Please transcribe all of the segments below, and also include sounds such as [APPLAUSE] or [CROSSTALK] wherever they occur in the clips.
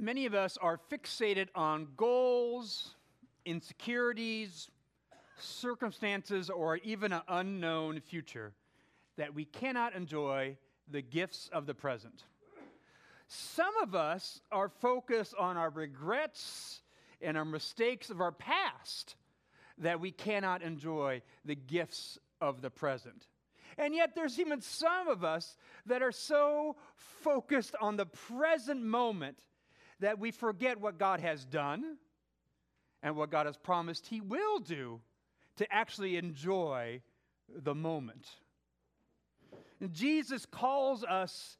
Many of us are fixated on goals, insecurities, circumstances, or even an unknown future that we cannot enjoy the gifts of the present. Some of us are focused on our regrets and our mistakes of our past that we cannot enjoy the gifts of the present. And yet, there's even some of us that are so focused on the present moment that we forget what God has done and what God has promised He will do to actually enjoy the moment. And Jesus calls us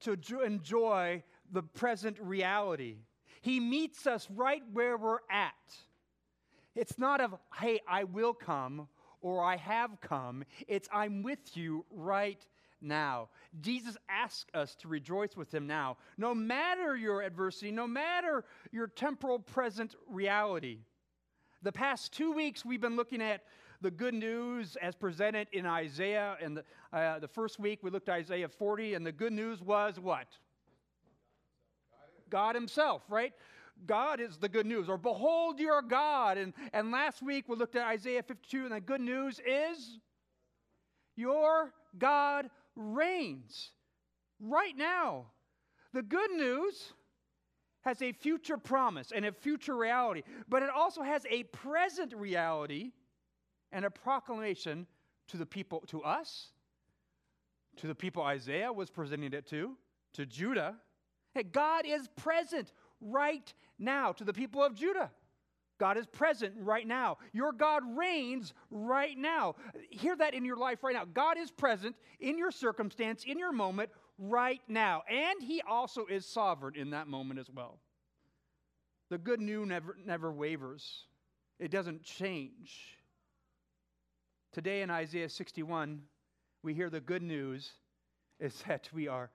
to enjoy the present reality. He meets us right where we're at. It's not of, hey, I will come or I have come. It's, I'm with you right now. Jesus asks us to rejoice with him now, no matter your adversity, no matter your temporal present reality. The past two weeks, we've been looking at the good news as presented in Isaiah. And the, uh, the first week, we looked at Isaiah 40, and the good news was what? God Himself, right? God is the good news. Or behold your God. And, and last week we looked at Isaiah 52, and the good news is your God reigns right now. The good news has a future promise and a future reality, but it also has a present reality and a proclamation to the people, to us, to the people Isaiah was presenting it to, to Judah. Hey, God is present right now to the people of Judah. God is present right now. Your God reigns right now. Hear that in your life right now. God is present in your circumstance, in your moment, right now. And He also is sovereign in that moment as well. The good news never, never wavers, it doesn't change. Today in Isaiah 61, we hear the good news is that we are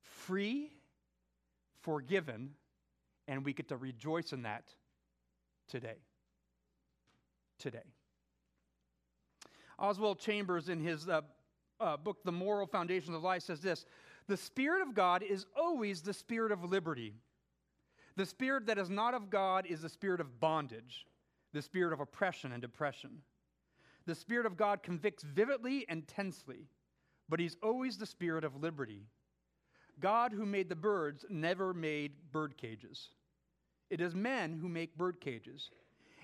free, forgiven, and we get to rejoice in that today. Today. Oswald Chambers, in his uh, uh, book, The Moral Foundations of Life, says this The Spirit of God is always the spirit of liberty. The spirit that is not of God is the spirit of bondage, the spirit of oppression and depression. The Spirit of God convicts vividly and tensely, but He's always the spirit of liberty. God, who made the birds, never made bird cages. It is men who make bird cages.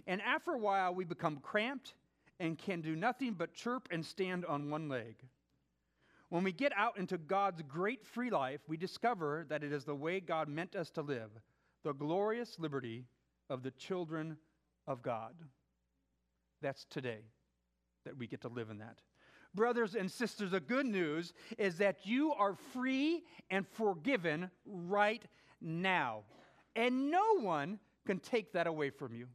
And after a while, we become cramped and can do nothing but chirp and stand on one leg. When we get out into God's great free life, we discover that it is the way God meant us to live, the glorious liberty of the children of God. That's today that we get to live in that. Brothers and sisters, the good news is that you are free and forgiven right now. And no one can take that away from you.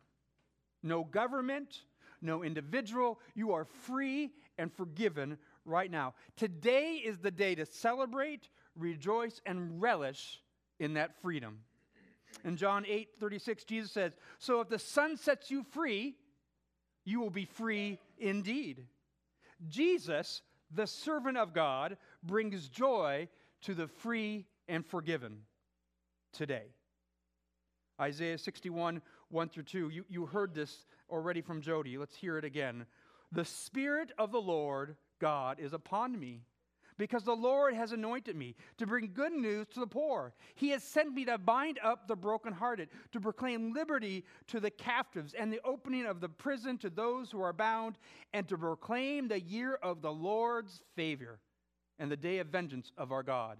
No government, no individual. You are free and forgiven right now. Today is the day to celebrate, rejoice, and relish in that freedom. In John 8 36, Jesus says, So if the Son sets you free, you will be free indeed. Jesus, the servant of God, brings joy to the free and forgiven today. Isaiah 61, 1 through 2. You, you heard this already from Jody. Let's hear it again. The Spirit of the Lord God is upon me because the Lord has anointed me to bring good news to the poor. He has sent me to bind up the brokenhearted, to proclaim liberty to the captives, and the opening of the prison to those who are bound, and to proclaim the year of the Lord's favor and the day of vengeance of our God,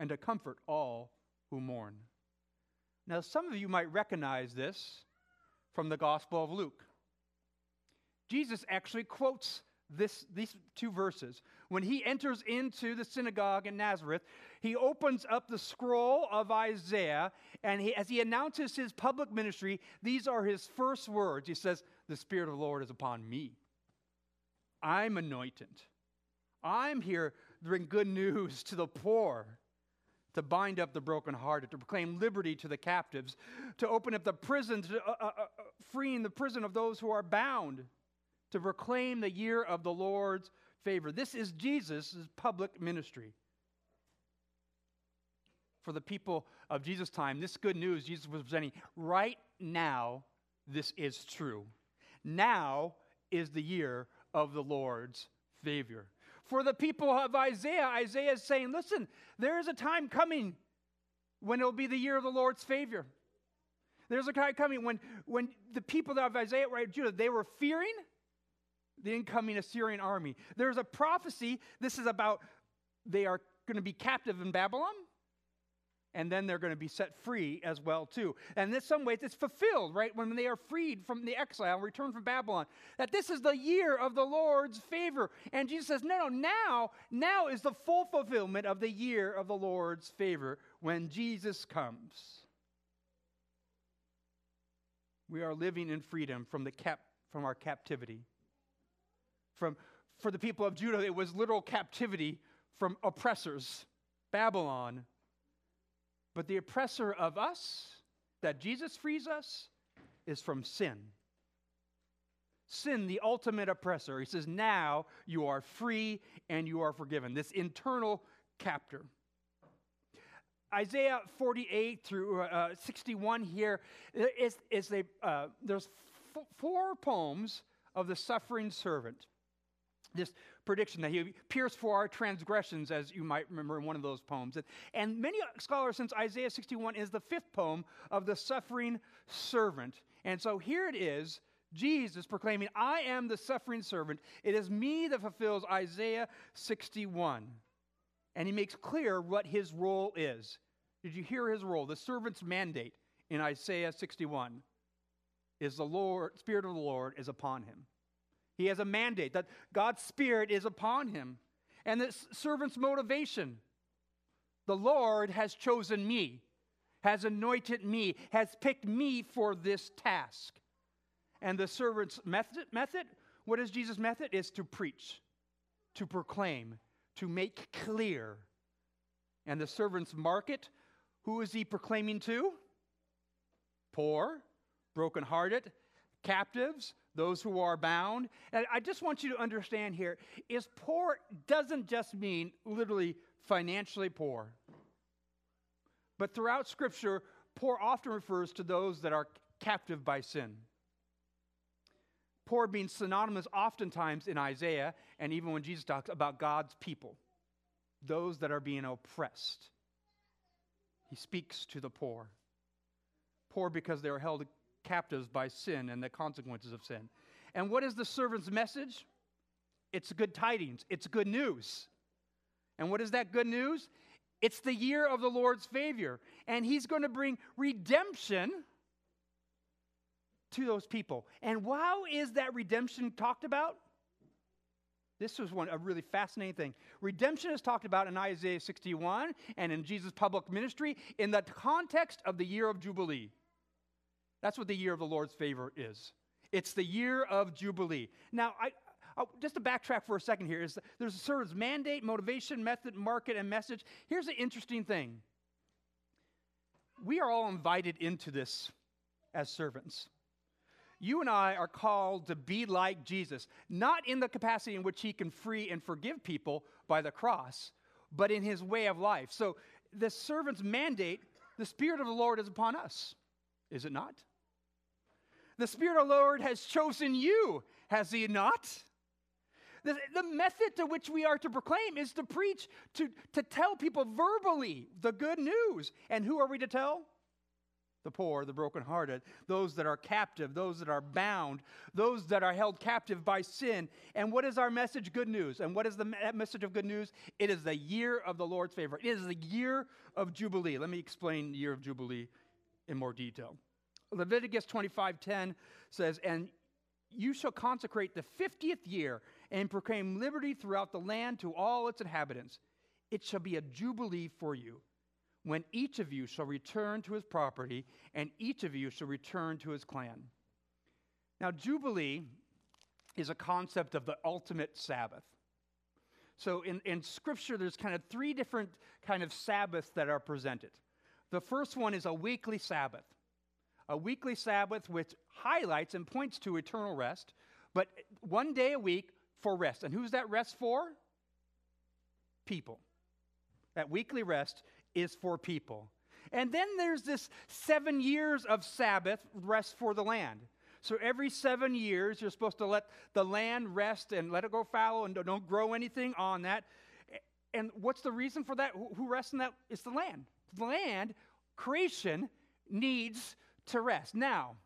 and to comfort all who mourn. Now, some of you might recognize this from the Gospel of Luke. Jesus actually quotes this, these two verses. When he enters into the synagogue in Nazareth, he opens up the scroll of Isaiah, and he, as he announces his public ministry, these are his first words. He says, The Spirit of the Lord is upon me. I'm anointed. I'm here to bring good news to the poor to bind up the brokenhearted, to proclaim liberty to the captives, to open up the prisons, uh, uh, uh, freeing the prison of those who are bound, to proclaim the year of the Lord's favor. This is Jesus' public ministry. for the people of Jesus' time, this good news Jesus was presenting right now, this is true. Now is the year of the Lord's favor. For the people of Isaiah, Isaiah is saying, listen, there is a time coming when it will be the year of the Lord's favor. There's a time coming when, when the people of Isaiah, right, Judah, they were fearing the incoming Assyrian army. There's a prophecy. This is about they are going to be captive in Babylon and then they're going to be set free as well too. And in some ways it's fulfilled right when they are freed from the exile and returned from babylon that this is the year of the lord's favor. And jesus says no no now now is the full fulfillment of the year of the lord's favor when jesus comes. We are living in freedom from the cap from our captivity. From for the people of judah it was literal captivity from oppressors. Babylon but the oppressor of us, that Jesus frees us, is from sin. Sin, the ultimate oppressor. He says, Now you are free and you are forgiven. This internal captor. Isaiah 48 through uh, 61 here is, is a, uh, there's f- four poems of the suffering servant. This prediction that he pierced for our transgressions, as you might remember in one of those poems. And, and many scholars, since Isaiah 61 is the fifth poem of the suffering servant. And so here it is Jesus proclaiming, I am the suffering servant. It is me that fulfills Isaiah 61. And he makes clear what his role is. Did you hear his role? The servant's mandate in Isaiah 61 is the Lord, Spirit of the Lord is upon him. He has a mandate that God's Spirit is upon him. And the servant's motivation the Lord has chosen me, has anointed me, has picked me for this task. And the servant's method, method what is Jesus' method? Is to preach, to proclaim, to make clear. And the servant's market, who is he proclaiming to? Poor, brokenhearted, captives, those who are bound. And I just want you to understand here is poor doesn't just mean literally financially poor. But throughout scripture, poor often refers to those that are captive by sin. Poor being synonymous oftentimes in Isaiah and even when Jesus talks about God's people, those that are being oppressed. He speaks to the poor. Poor because they are held captives by sin and the consequences of sin. And what is the servant's message? It's good tidings, it's good news. And what is that good news? It's the year of the Lord's favor. And he's going to bring redemption to those people. And how is that redemption talked about? This was one a really fascinating thing. Redemption is talked about in Isaiah 61 and in Jesus' public ministry in the context of the year of Jubilee. That's what the year of the Lord's favor is. It's the year of Jubilee. Now, I, I, just to backtrack for a second here, is there's a of mandate, motivation, method, market, and message. Here's the interesting thing we are all invited into this as servants. You and I are called to be like Jesus, not in the capacity in which he can free and forgive people by the cross, but in his way of life. So, the servant's mandate, the Spirit of the Lord is upon us, is it not? The Spirit of the Lord has chosen you, has He not? The, the method to which we are to proclaim is to preach, to, to tell people verbally the good news. And who are we to tell? The poor, the brokenhearted, those that are captive, those that are bound, those that are held captive by sin. And what is our message? Good news. And what is the message of good news? It is the year of the Lord's favor. It is the year of Jubilee. Let me explain the year of Jubilee in more detail. Leviticus 25:10 says, "And you shall consecrate the 50th year and proclaim liberty throughout the land to all its inhabitants. It shall be a jubilee for you, when each of you shall return to his property, and each of you shall return to his clan." Now, jubilee is a concept of the ultimate Sabbath. So in, in Scripture, there's kind of three different kind of Sabbaths that are presented. The first one is a weekly Sabbath a weekly Sabbath which highlights and points to eternal rest, but one day a week for rest. And who's that rest for? People. That weekly rest is for people. And then there's this seven years of Sabbath rest for the land. So every seven years, you're supposed to let the land rest and let it go fallow and don't grow anything on that. And what's the reason for that? Who rests in that? It's the land. The land, creation, needs to rest. Now,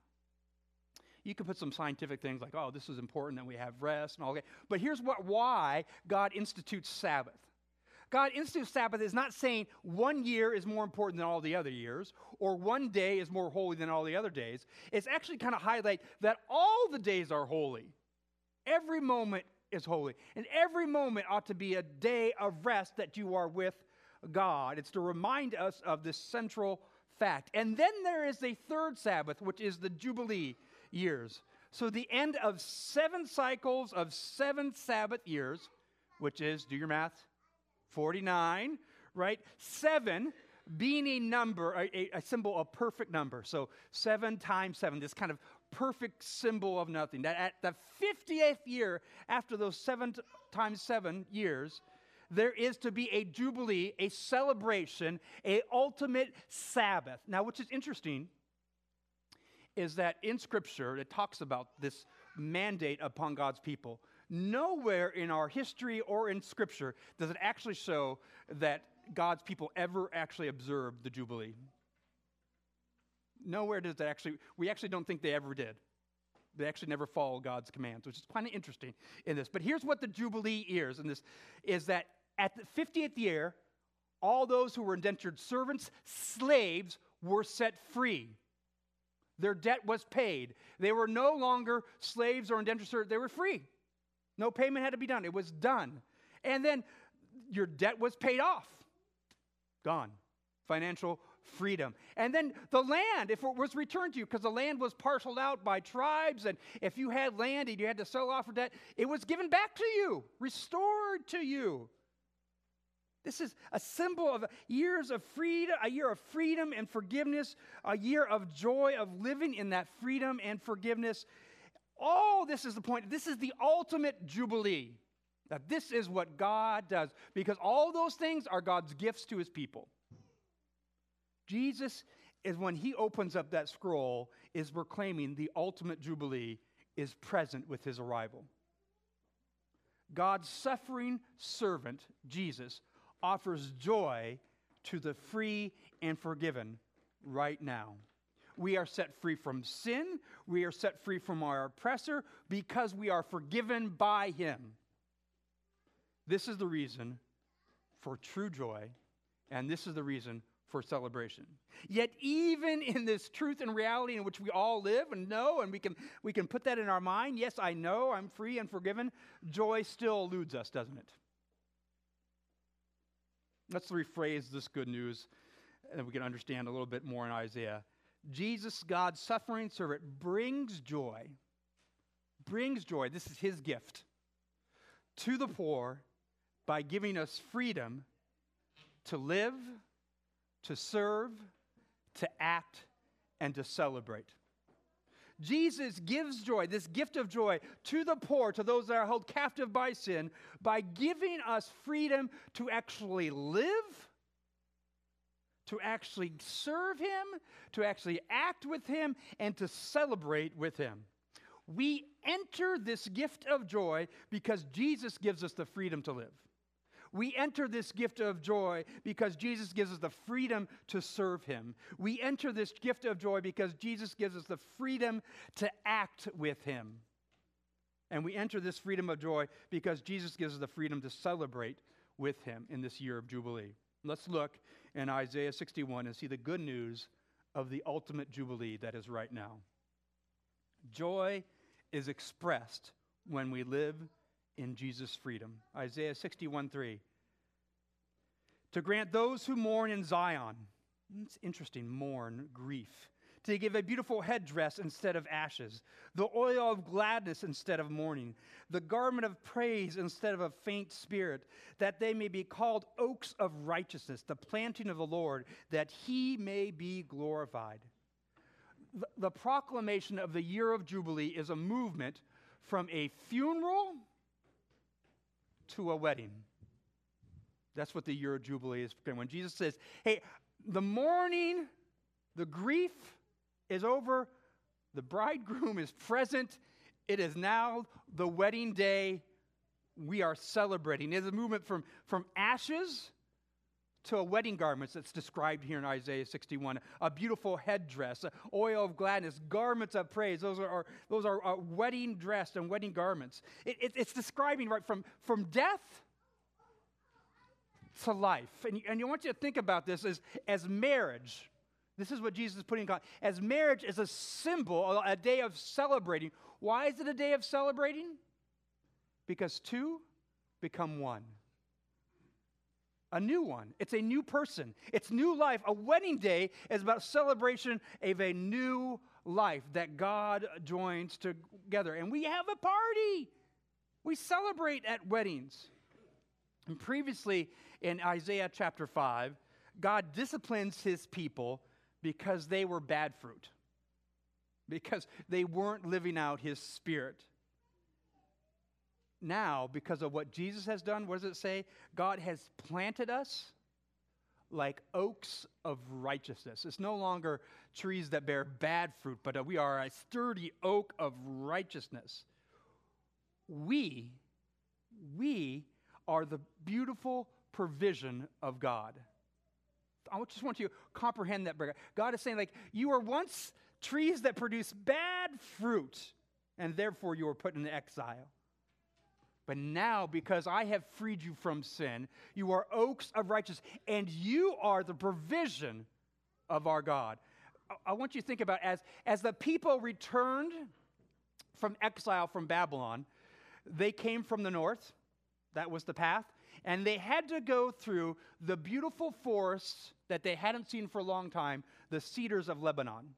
you can put some scientific things like, oh, this is important that we have rest and all that. But here's what why God institutes Sabbath. God institutes Sabbath is not saying one year is more important than all the other years, or one day is more holy than all the other days. It's actually kind of highlight that all the days are holy. Every moment is holy. And every moment ought to be a day of rest that you are with God. It's to remind us of this central fact. And then there is a third Sabbath, which is the Jubilee years. So the end of seven cycles of seven Sabbath years, which is, do your math, 49, right? Seven being a number, a, a, symbol of perfect number. So seven times seven, this kind of perfect symbol of nothing. That at the 50th year, after those seven times seven years, there is to be a jubilee, a celebration, a ultimate Sabbath. Now, which is interesting is that in Scripture it talks about this mandate upon God's people. Nowhere in our history or in Scripture does it actually show that God's people ever actually observed the Jubilee. Nowhere does it actually, we actually don't think they ever did. They actually never follow God's commands, which is kind of interesting in this. But here's what the Jubilee is, and this is that at the 50th year, all those who were indentured servants, slaves, were set free. Their debt was paid. They were no longer slaves or indentured servants, they were free. No payment had to be done. It was done. And then your debt was paid off. Gone. Financial freedom. And then the land, if it was returned to you, because the land was parceled out by tribes, and if you had land and you had to sell off for debt, it was given back to you, restored to you. This is a symbol of years of freedom, a year of freedom and forgiveness, a year of joy of living in that freedom and forgiveness. All this is the point. This is the ultimate jubilee. That this is what God does because all those things are God's gifts to his people. Jesus is when he opens up that scroll is proclaiming the ultimate jubilee is present with his arrival. God's suffering servant, Jesus, offers joy to the free and forgiven right now. We are set free from sin. We are set free from our oppressor because we are forgiven by him. This is the reason for true joy, and this is the reason for celebration. Yet, even in this truth and reality in which we all live and know, and we can, we can put that in our mind yes, I know I'm free and forgiven, joy still eludes us, doesn't it? Let's rephrase this good news and we can understand a little bit more in Isaiah. Jesus, God's suffering servant, brings joy, brings joy, this is his gift, to the poor by giving us freedom to live, to serve, to act, and to celebrate. Jesus gives joy, this gift of joy, to the poor, to those that are held captive by sin, by giving us freedom to actually live, to actually serve Him, to actually act with Him, and to celebrate with Him. We enter this gift of joy because Jesus gives us the freedom to live. We enter this gift of joy because Jesus gives us the freedom to serve him. We enter this gift of joy because Jesus gives us the freedom to act with him. And we enter this freedom of joy because Jesus gives us the freedom to celebrate with him in this year of Jubilee. Let's look in Isaiah 61 and see the good news of the ultimate Jubilee that is right now. Joy is expressed when we live in Jesus' freedom. Isaiah 61 3. To grant those who mourn in Zion, it's interesting, mourn, grief. To give a beautiful headdress instead of ashes, the oil of gladness instead of mourning, the garment of praise instead of a faint spirit, that they may be called oaks of righteousness, the planting of the Lord, that he may be glorified. The, the proclamation of the year of Jubilee is a movement from a funeral to a wedding. That's what the year of Jubilee is. When Jesus says, hey, the mourning, the grief is over, the bridegroom is present, it is now the wedding day. We are celebrating. It's a movement from, from ashes to a wedding garments that's described here in Isaiah 61. A beautiful headdress, oil of gladness, garments of praise. Those are, are those are, are, wedding dress and wedding garments. It, it, it's describing right from, from death to life. And, and I want you to think about this as, as marriage. This is what Jesus is putting on. As marriage is a symbol, a day of celebrating. Why is it a day of celebrating? Because two become one. A new one. It's a new person. It's new life. A wedding day is about celebration of a new life that God joins together. And we have a party. We celebrate at weddings. And previously in Isaiah chapter 5, God disciplines his people because they were bad fruit, because they weren't living out his spirit. Now, because of what Jesus has done, what does it say? God has planted us like oaks of righteousness. It's no longer trees that bear bad fruit, but we are a sturdy oak of righteousness. We, we are the beautiful provision of God. I just want you to comprehend that. God is saying, like, you were once trees that produce bad fruit, and therefore you were put in exile. But now, because I have freed you from sin, you are oaks of righteousness, and you are the provision of our God. I want you to think about as, as the people returned from exile from Babylon, they came from the north, that was the path. And they had to go through the beautiful forests that they hadn't seen for a long time, the cedars of Lebanon.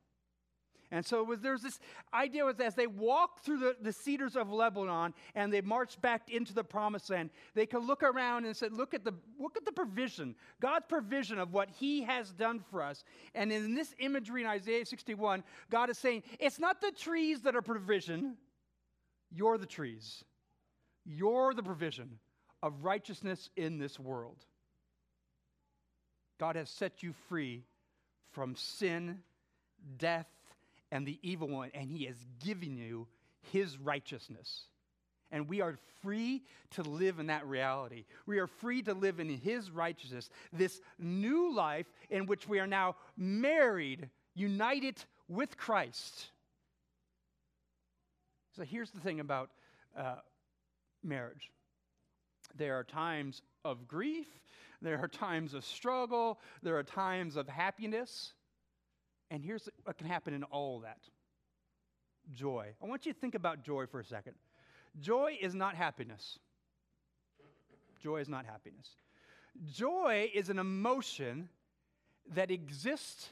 And so was, there's this idea was as they walked through the, the cedars of Lebanon and they marched back into the promised land, they could look around and said, look at the look at the provision, God's provision of what He has done for us. And in this imagery in Isaiah 61, God is saying, it's not the trees that are provision, you're the trees. You're the provision of righteousness in this world. God has set you free from sin, death, and the evil one, and He has given you His righteousness. And we are free to live in that reality. We are free to live in His righteousness, this new life in which we are now married, united with Christ. So here's the thing about uh, marriage there are times of grief, there are times of struggle, there are times of happiness. And here's what can happen in all that joy. I want you to think about joy for a second. Joy is not happiness. Joy is not happiness. Joy is an emotion that exists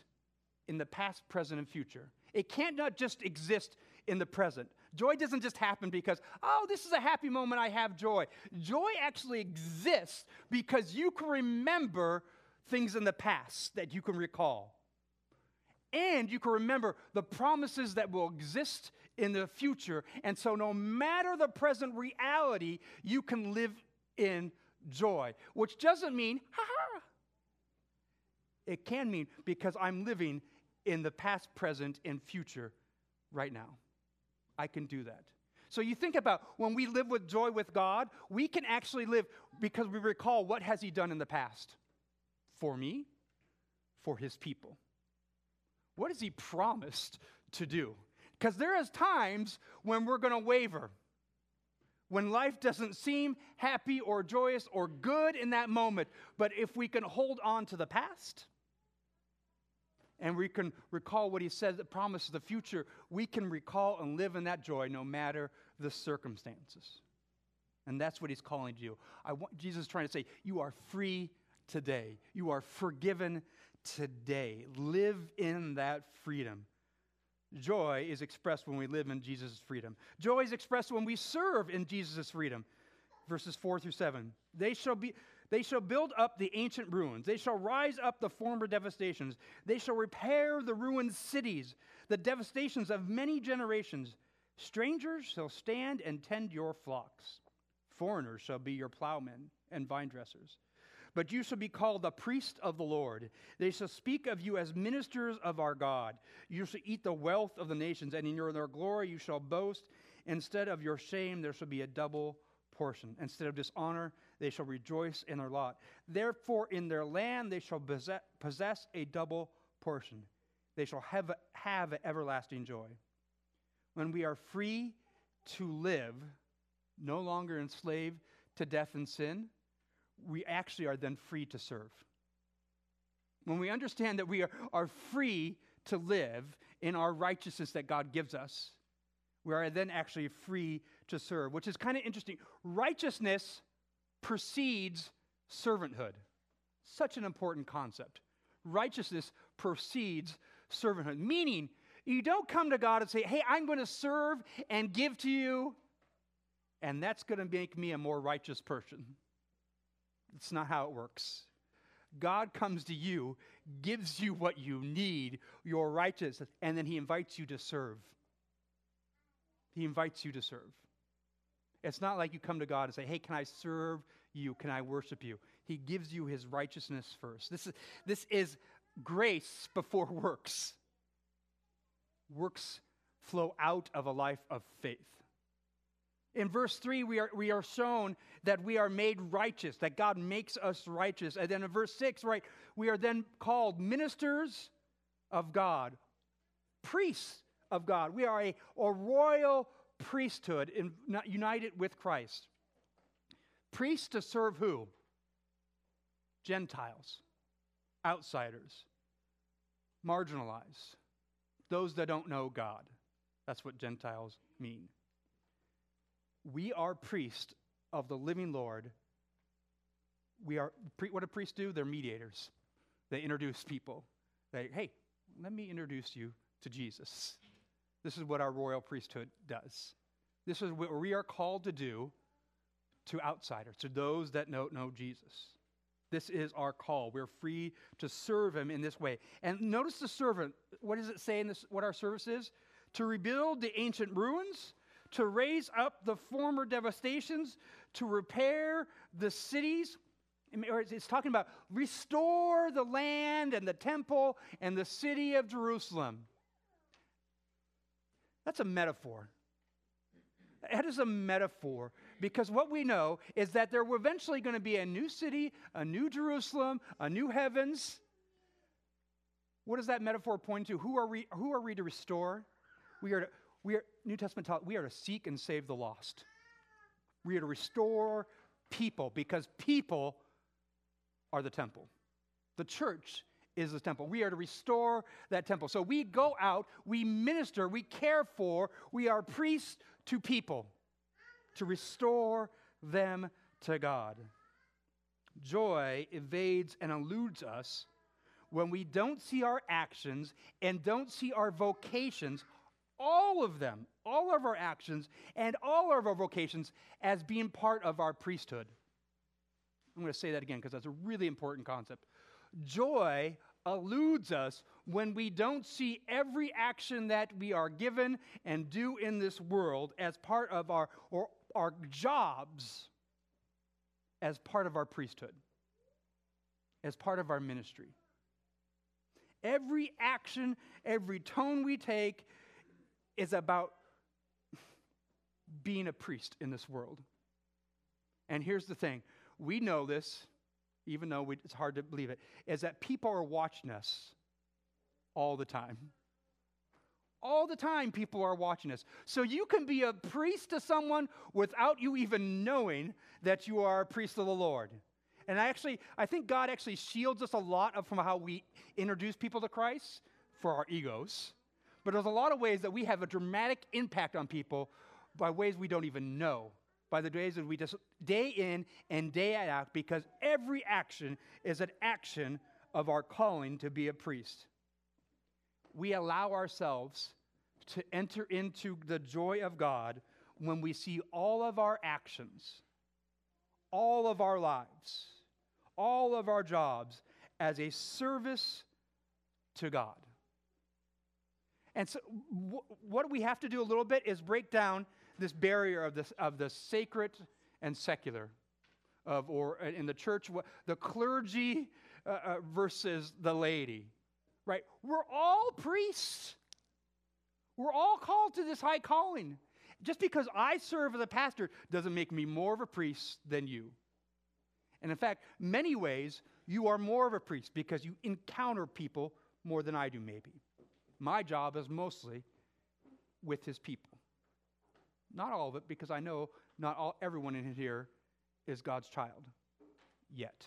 in the past, present, and future. It can't not just exist in the present. Joy doesn't just happen because, oh, this is a happy moment, I have joy. Joy actually exists because you can remember things in the past that you can recall. And you can remember the promises that will exist in the future. And so, no matter the present reality, you can live in joy, which doesn't mean, ha ha. It can mean because I'm living in the past, present, and future right now. I can do that. So you think about when we live with joy with God, we can actually live because we recall what has he done in the past for me, for his people. What has he promised to do? Because there is times when we're going to waver. When life doesn't seem happy or joyous or good in that moment, but if we can hold on to the past, and we can recall what he says that promises the future, we can recall and live in that joy no matter the circumstances. And that's what he's calling to you. I want Jesus is trying to say, you are free today. You are forgiven today. Live in that freedom. Joy is expressed when we live in Jesus' freedom. Joy is expressed when we serve in Jesus' freedom. Verses 4 through 7. They shall be they shall build up the ancient ruins. They shall rise up the former devastations. They shall repair the ruined cities, the devastations of many generations. Strangers shall stand and tend your flocks. Foreigners shall be your plowmen and vine dressers. But you shall be called the priest of the Lord. They shall speak of you as ministers of our God. You shall eat the wealth of the nations, and in your their glory you shall boast. Instead of your shame, there shall be a double portion. Instead of dishonor, they shall rejoice in their lot. Therefore, in their land they shall possess a double portion. They shall have, have everlasting joy. When we are free to live, no longer enslaved to death and sin, we actually are then free to serve. When we understand that we are, are free to live in our righteousness that God gives us, we are then actually free to serve, which is kind of interesting. Righteousness precedes servanthood. Such an important concept. Righteousness precedes servanthood, meaning you don't come to God and say, Hey, I'm going to serve and give to you, and that's going to make me a more righteous person. It's not how it works. God comes to you, gives you what you need, your righteousness, and then He invites you to serve. He invites you to serve. It's not like you come to God and say, Hey, can I serve you? Can I worship you? He gives you His righteousness first. This is, this is grace before works. Works flow out of a life of faith. In verse 3, we are, we are shown that we are made righteous, that God makes us righteous. And then in verse 6, right, we are then called ministers of God, priests of God. We are a, a royal priesthood in, united with Christ. Priests to serve who? Gentiles, outsiders, marginalized, those that don't know God. That's what Gentiles mean. We are priests of the living Lord. We are, what do priests do? They're mediators. They introduce people. They, hey, let me introduce you to Jesus. This is what our royal priesthood does. This is what we are called to do to outsiders, to those that don't know Jesus. This is our call. We're free to serve him in this way. And notice the servant. What does it say in this? What our service is? To rebuild the ancient ruins, to raise up the former devastations, to repair the cities. It's talking about restore the land and the temple and the city of Jerusalem. That's a metaphor. That is a metaphor because what we know is that there were eventually going to be a new city, a new Jerusalem, a new heavens. What does that metaphor point to? Who are we, who are we to restore? We are to, we are, New Testament taught we are to seek and save the lost. We are to restore people because people are the temple. The church is the temple. We are to restore that temple. So we go out, we minister, we care for, we are priests to people to restore them to God. Joy evades and eludes us when we don't see our actions and don't see our vocations all of them, all of our actions, and all of our vocations as being part of our priesthood. I'm going to say that again because that's a really important concept. Joy eludes us when we don't see every action that we are given and do in this world as part of our, or our jobs as part of our priesthood, as part of our ministry. Every action, every tone we take, is about being a priest in this world. And here's the thing we know this, even though we, it's hard to believe it, is that people are watching us all the time. All the time, people are watching us. So you can be a priest to someone without you even knowing that you are a priest of the Lord. And I actually, I think God actually shields us a lot from how we introduce people to Christ for our egos. But there's a lot of ways that we have a dramatic impact on people by ways we don't even know, by the ways that we just day in and day out, because every action is an action of our calling to be a priest. We allow ourselves to enter into the joy of God when we see all of our actions, all of our lives, all of our jobs as a service to God. And so, wh- what we have to do a little bit is break down this barrier of, this, of the sacred and secular. of, or uh, in the church, the clergy uh, uh, versus the laity, right? We're all priests. We're all called to this high calling. Just because I serve as a pastor doesn't make me more of a priest than you. And in fact, many ways, you are more of a priest because you encounter people more than I do, maybe. My job is mostly with his people. Not all of it, because I know not all, everyone in here is God's child yet.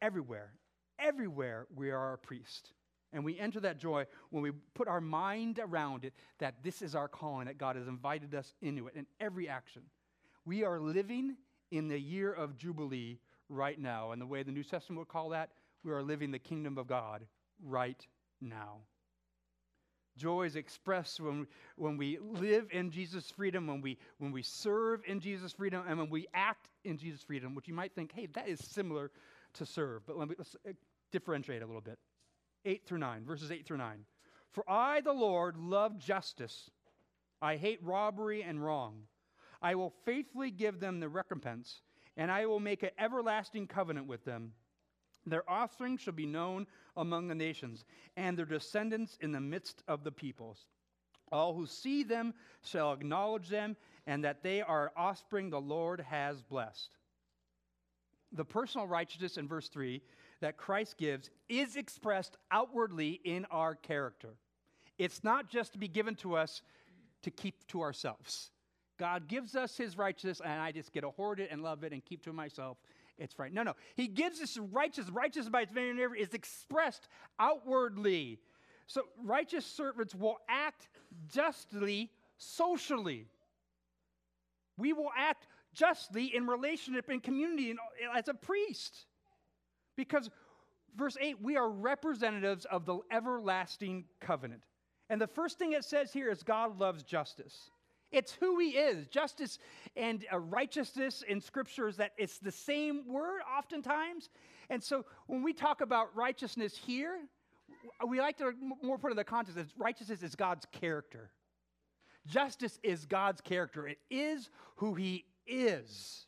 Everywhere, everywhere we are a priest. And we enter that joy when we put our mind around it that this is our calling, that God has invited us into it in every action. We are living in the year of Jubilee right now. And the way the New Testament would call that, we are living the kingdom of God right now. Joy is expressed when, when we live in Jesus' freedom, when we, when we serve in Jesus' freedom, and when we act in Jesus' freedom, which you might think, hey, that is similar to serve. But let me let's uh, differentiate a little bit. 8 through 9, verses 8 through 9. For I, the Lord, love justice. I hate robbery and wrong. I will faithfully give them the recompense, and I will make an everlasting covenant with them. Their offspring shall be known among the nations, and their descendants in the midst of the peoples. All who see them shall acknowledge them, and that they are offspring the Lord has blessed. The personal righteousness in verse 3 that Christ gives is expressed outwardly in our character. It's not just to be given to us to keep to ourselves. God gives us his righteousness, and I just get to hoard it and love it and keep to myself it's right. No, no. He gives us righteous. Righteous by its very nature is expressed outwardly. So righteous servants will act justly socially. We will act justly in relationship and community and uh, as a priest. Because verse 8, we are representatives of the everlasting covenant. And the first thing it says here is God loves justice. It's who he is. Justice and uh, righteousness in scripture is that it's the same word oftentimes. And so when we talk about righteousness here, we like to more put in the context that righteousness is God's character. Justice is God's character. It is who he is.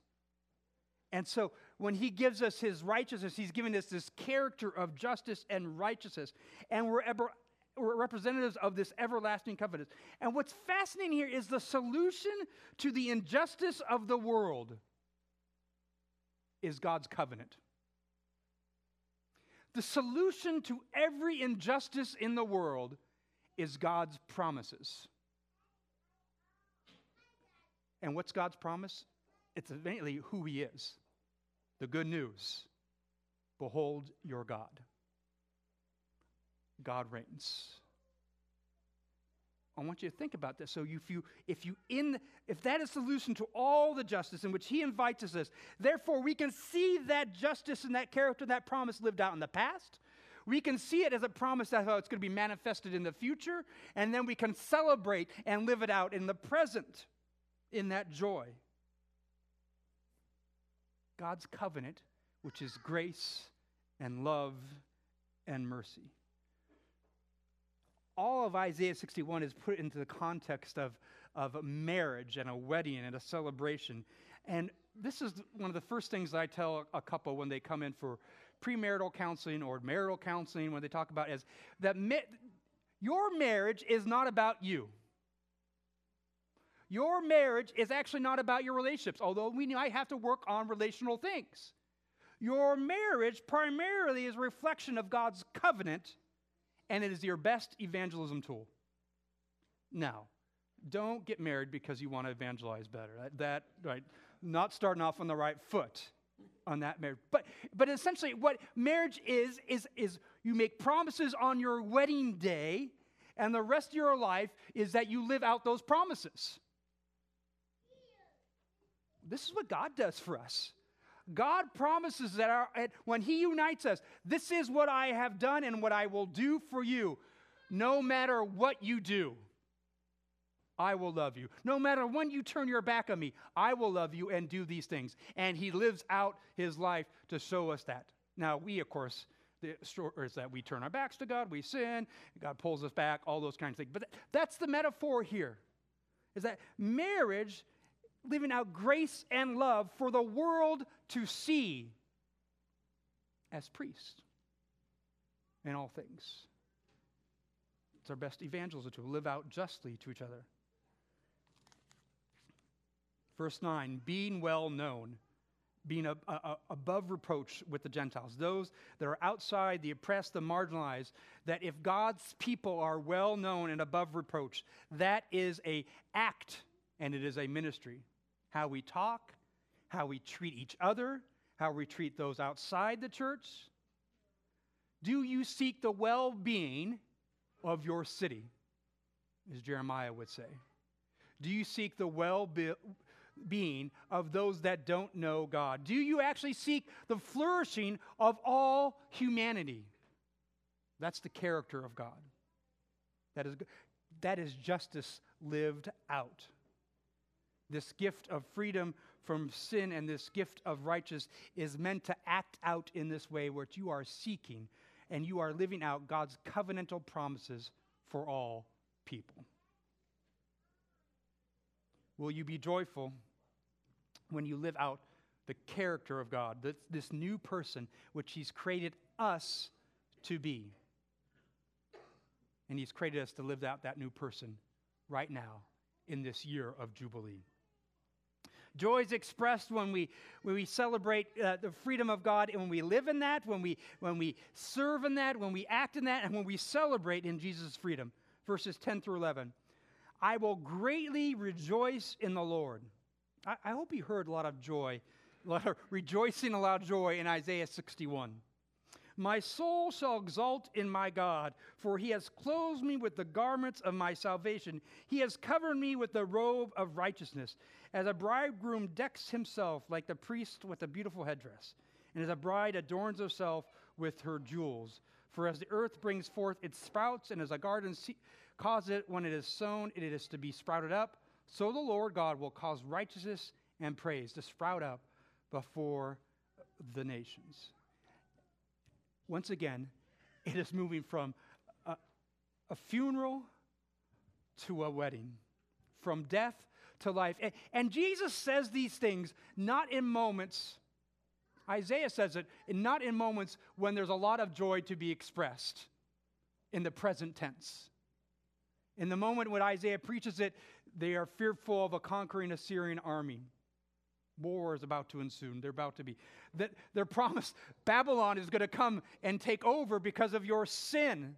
And so when he gives us his righteousness, he's giving us this character of justice and righteousness. And we're ever representatives of this everlasting covenant. And what's fascinating here is the solution to the injustice of the world is God's covenant. The solution to every injustice in the world is God's promises. And what's God's promise? It's evidently who He is. The good news Behold your God. God reigns. I want you to think about this. So if you if you in if that is solution to all the justice in which he invites us, therefore we can see that justice and that character, that promise lived out in the past. We can see it as a promise that how it's going to be manifested in the future, and then we can celebrate and live it out in the present in that joy. God's covenant, which is grace and love and mercy all of Isaiah 61 is put into the context of, of marriage and a wedding and a celebration. And this is one of the first things I tell a couple when they come in for premarital counseling or marital counseling, when they talk about is that ma- your marriage is not about you. Your marriage is actually not about your relationships, although we might have to work on relational things. Your marriage primarily is a reflection of God's covenant and it is your best evangelism tool. Now, don't get married because you want to evangelize better. That, that right, not starting off on the right foot on that marriage. But but essentially what marriage is is is you make promises on your wedding day and the rest of your life is that you live out those promises. This is what God does for us. God promises that our, when He unites us, this is what I have done and what I will do for you. No matter what you do, I will love you. No matter when you turn your back on me, I will love you and do these things. And He lives out His life to show us that. Now, we, of course, the story is that we turn our backs to God, we sin, God pulls us back, all those kinds of things. But that's the metaphor here, is that marriage living out grace and love for the world to see as priests in all things. It's our best evangelism to live out justly to each other. Verse 9, being well known, being a, a, above reproach with the Gentiles, those that are outside, the oppressed, the marginalized, that if God's people are well known and above reproach, that is a act and it is a ministry. How we talk, how we treat each other, how we treat those outside the church. Do you seek the well being of your city, as Jeremiah would say? Do you seek the well being of those that don't know God? Do you actually seek the flourishing of all humanity? That's the character of God. That is, that is justice lived out. This gift of freedom from sin and this gift of righteousness is meant to act out in this way where you are seeking and you are living out God's covenantal promises for all people. Will you be joyful when you live out the character of God, this, this new person which He's created us to be? And He's created us to live out that new person right now in this year of Jubilee. Joy is expressed when we, when we celebrate uh, the freedom of God and when we live in that, when we, when we serve in that, when we act in that, and when we celebrate in Jesus' freedom. Verses 10 through 11. I will greatly rejoice in the Lord. I, I hope you heard a lot of joy, a lot of rejoicing, a lot of joy in Isaiah 61. My soul shall exult in my God, for he has clothed me with the garments of my salvation. He has covered me with the robe of righteousness, as a bridegroom decks himself like the priest with a beautiful headdress, and as a bride adorns herself with her jewels. For as the earth brings forth its sprouts, and as a garden se- causes it when it is sown, it is to be sprouted up, so the Lord God will cause righteousness and praise to sprout up before the nations. Once again, it is moving from a, a funeral to a wedding, from death to life. And, and Jesus says these things not in moments, Isaiah says it, not in moments when there's a lot of joy to be expressed in the present tense. In the moment when Isaiah preaches it, they are fearful of a conquering Assyrian army. War is about to ensue. They're about to be. That they're promised [LAUGHS] Babylon is going to come and take over because of your sin.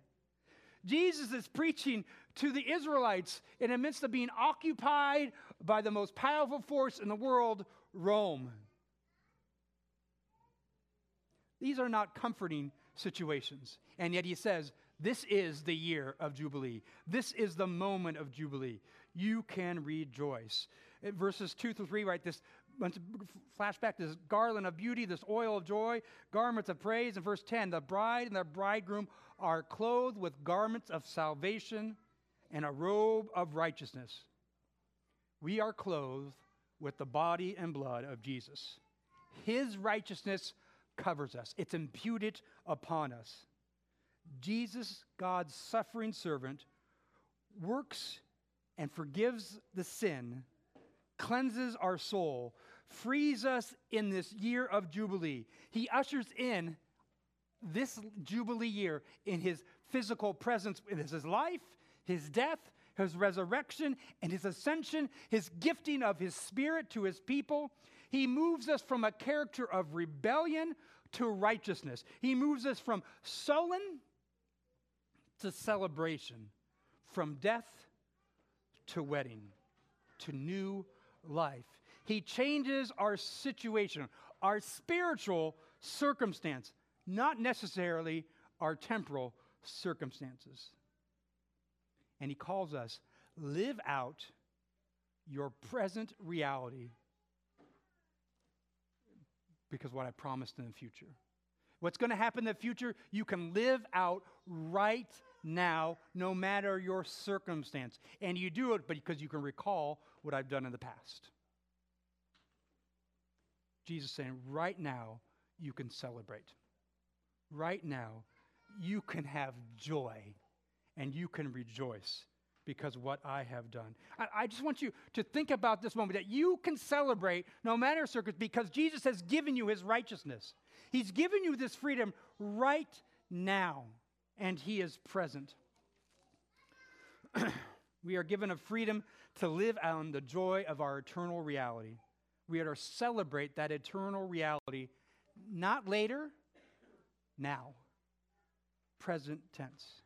Jesus is preaching to the Israelites in the midst of being occupied by the most powerful force in the world, Rome. These are not comforting situations. And yet he says, This is the year of Jubilee. This is the moment of Jubilee. You can rejoice. In verses 2 through 3, right? This flashback, this garland of beauty, this oil of joy, garments of praise. In verse 10, the bride and the bridegroom are clothed with garments of salvation and a robe of righteousness. We are clothed with the body and blood of Jesus. His righteousness covers us, it's imputed upon us. Jesus, God's suffering servant, works and forgives the sin, cleanses our soul, frees us in this year of Jubilee. He ushers in this Jubilee year in his physical presence in his life, his death, his resurrection, and his ascension, his gifting of his spirit to his people. He moves us from a character of rebellion to righteousness. He moves us from sullen to celebration, from death to wedding, to new life. He changes our situation, our spiritual circumstance, not necessarily our temporal circumstances. And he calls us live out your present reality because what I promised in the future. What's going to happen in the future, you can live out right now, no matter your circumstance. And you do it because you can recall what I've done in the past. Jesus saying, right now, you can celebrate. Right now, you can have joy and you can rejoice because what I have done. I, I, just want you to think about this moment that you can celebrate no matter circumstance because Jesus has given you his righteousness. He's given you this freedom right now, and he is present. [CLEARS THROAT] we are given a freedom to live on the joy of our eternal reality. We are to celebrate that eternal reality not later, now. Present tense.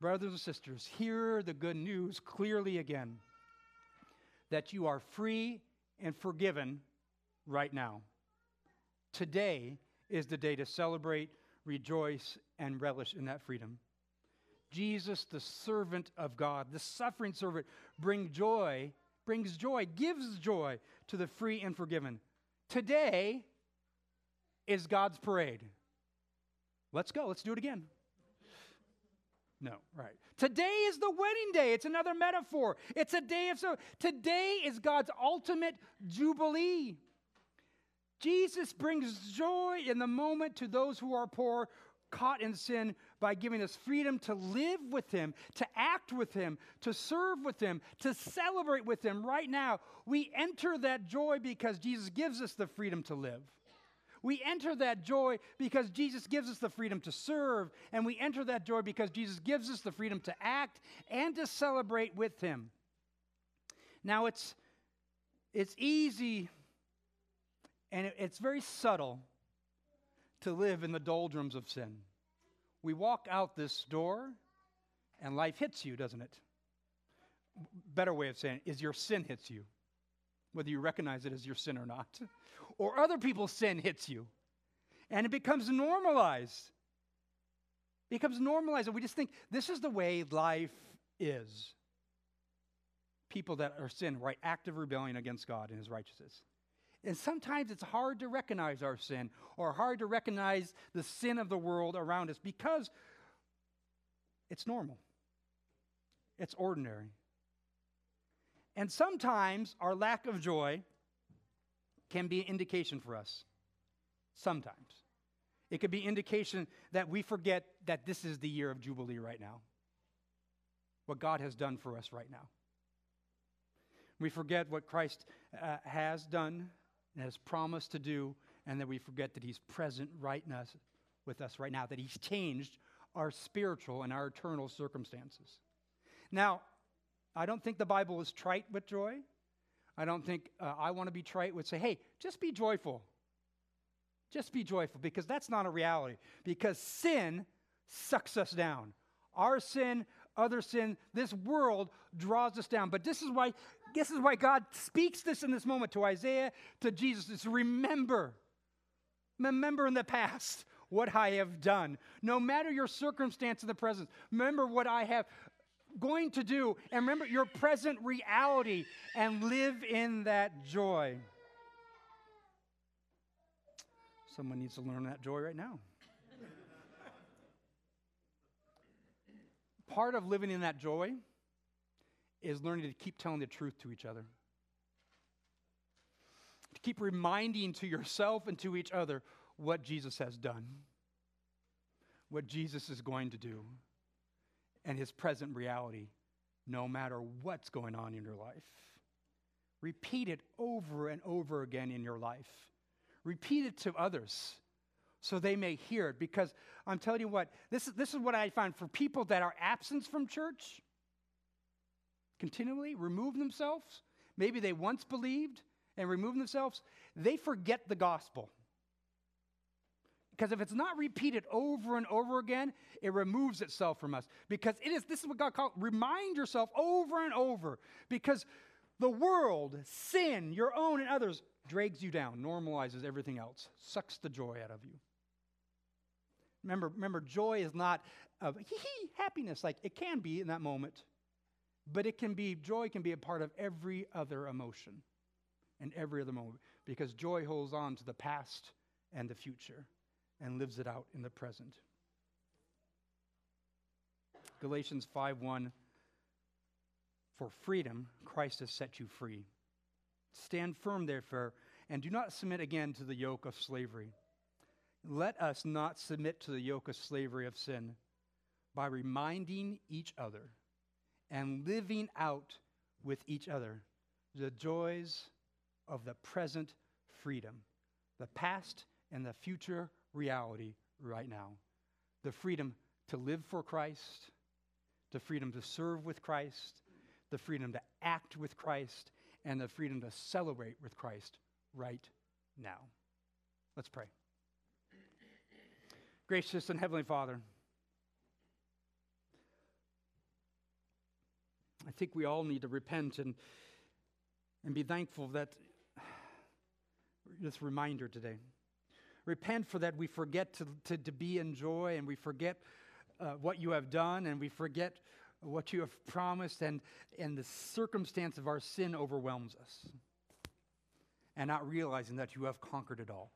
Brothers and sisters, hear the good news clearly again that you are free and forgiven right now. Today is the day to celebrate, rejoice, and relish in that freedom. Jesus, the servant of God, the suffering servant, bring joy, brings joy, gives joy to the free and forgiven. Today is God's parade. Let's go. Let's do it again. No, right. Today is the wedding day. It's another metaphor. It's a day of so. Today is God's ultimate jubilee. Jesus brings joy in the moment to those who are poor, caught in sin, by giving us freedom to live with Him, to act with Him, to serve with Him, to celebrate with Him. Right now, we enter that joy because Jesus gives us the freedom to live. We enter that joy because Jesus gives us the freedom to serve, and we enter that joy because Jesus gives us the freedom to act and to celebrate with Him. Now, it's, it's easy and it's very subtle to live in the doldrums of sin. We walk out this door, and life hits you, doesn't it? Better way of saying it is your sin hits you, whether you recognize it as your sin or not [LAUGHS] or other people's sin hits you. And it becomes normalized. It becomes normalized. And we just think this is the way life is. People that are sin, right? Active rebellion against God and his righteousness. And sometimes it's hard to recognize our sin or hard to recognize the sin of the world around us because it's normal, it's ordinary. And sometimes our lack of joy can be an indication for us. Sometimes. It could be indication that we forget that this is the year of Jubilee right now. What God has done for us right now. We forget what Christ uh, has done has promised to do, and that we forget that He's present right now with us right now, that He's changed our spiritual and our eternal circumstances. Now, I don't think the Bible is trite with joy. I don't think uh, I want to be trite would say, hey, just be joyful. Just be joyful because that's not a reality. Because sin sucks us down. Our sin, other sin, this world draws us down. But this is why this is why God speaks this in this moment to Isaiah, to Jesus, remember. Remember in the past what I have done. No matter your circumstance in the present, remember what I have going to do and remember your present reality and live in that joy. Someone needs to learn that joy right now. Part of living in that joy is learning to keep telling the truth to each other. To keep reminding to yourself and to each other what Jesus has done, what Jesus is going to do and his present reality, no matter what's going on in your life. Repeat it over and over again in your life. Repeat it to others so they may hear it. Because I'm telling you what, this is, this is what I find for people that are absent from church, continually remove themselves. Maybe they once believed and remove themselves, they forget the gospel. Because if it's not repeated over and over again, it removes itself from us. Because it is, this is what God called, remind yourself over and over. Because the world, sin, your own and others, drags you down, normalizes everything else, sucks the joy out of you. Remember, remember, joy is not of happiness, like it can be in that moment, but it can be, joy can be a part of every other emotion and every other moment because joy holds on to the past and the future and lives it out in the present. Galatians 5:1 For freedom Christ has set you free. Stand firm therefore and do not submit again to the yoke of slavery. Let us not submit to the yoke of slavery of sin by reminding each other and living out with each other the joys of the present freedom, the past and the future reality right now. The freedom to live for Christ, the freedom to serve with Christ, the freedom to act with Christ, and the freedom to celebrate with Christ right now. Let's pray. Gracious and Heavenly Father, I think we all need to repent and, and be thankful that [SIGHS] this reminder today. Repent for that we forget to, to, to be in joy and we forget uh, what you have done and we forget what you have promised, and, and the circumstance of our sin overwhelms us. And not realizing that you have conquered it all.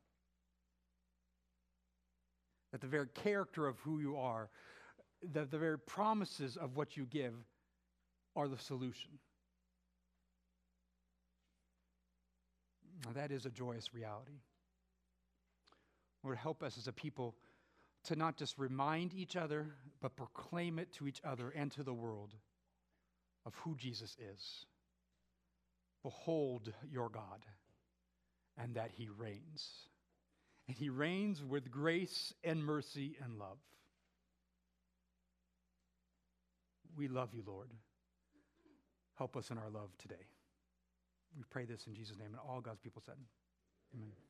That the very character of who you are, the, the very promises of what you give, are the solution. Now, that is a joyous reality. Lord, help us as a people to not just remind each other, but proclaim it to each other and to the world of who Jesus is. Behold your God, and that he reigns. And he reigns with grace and mercy and love. We love you, Lord. Help us in our love today. We pray this in Jesus' name, and all God's people said, Amen.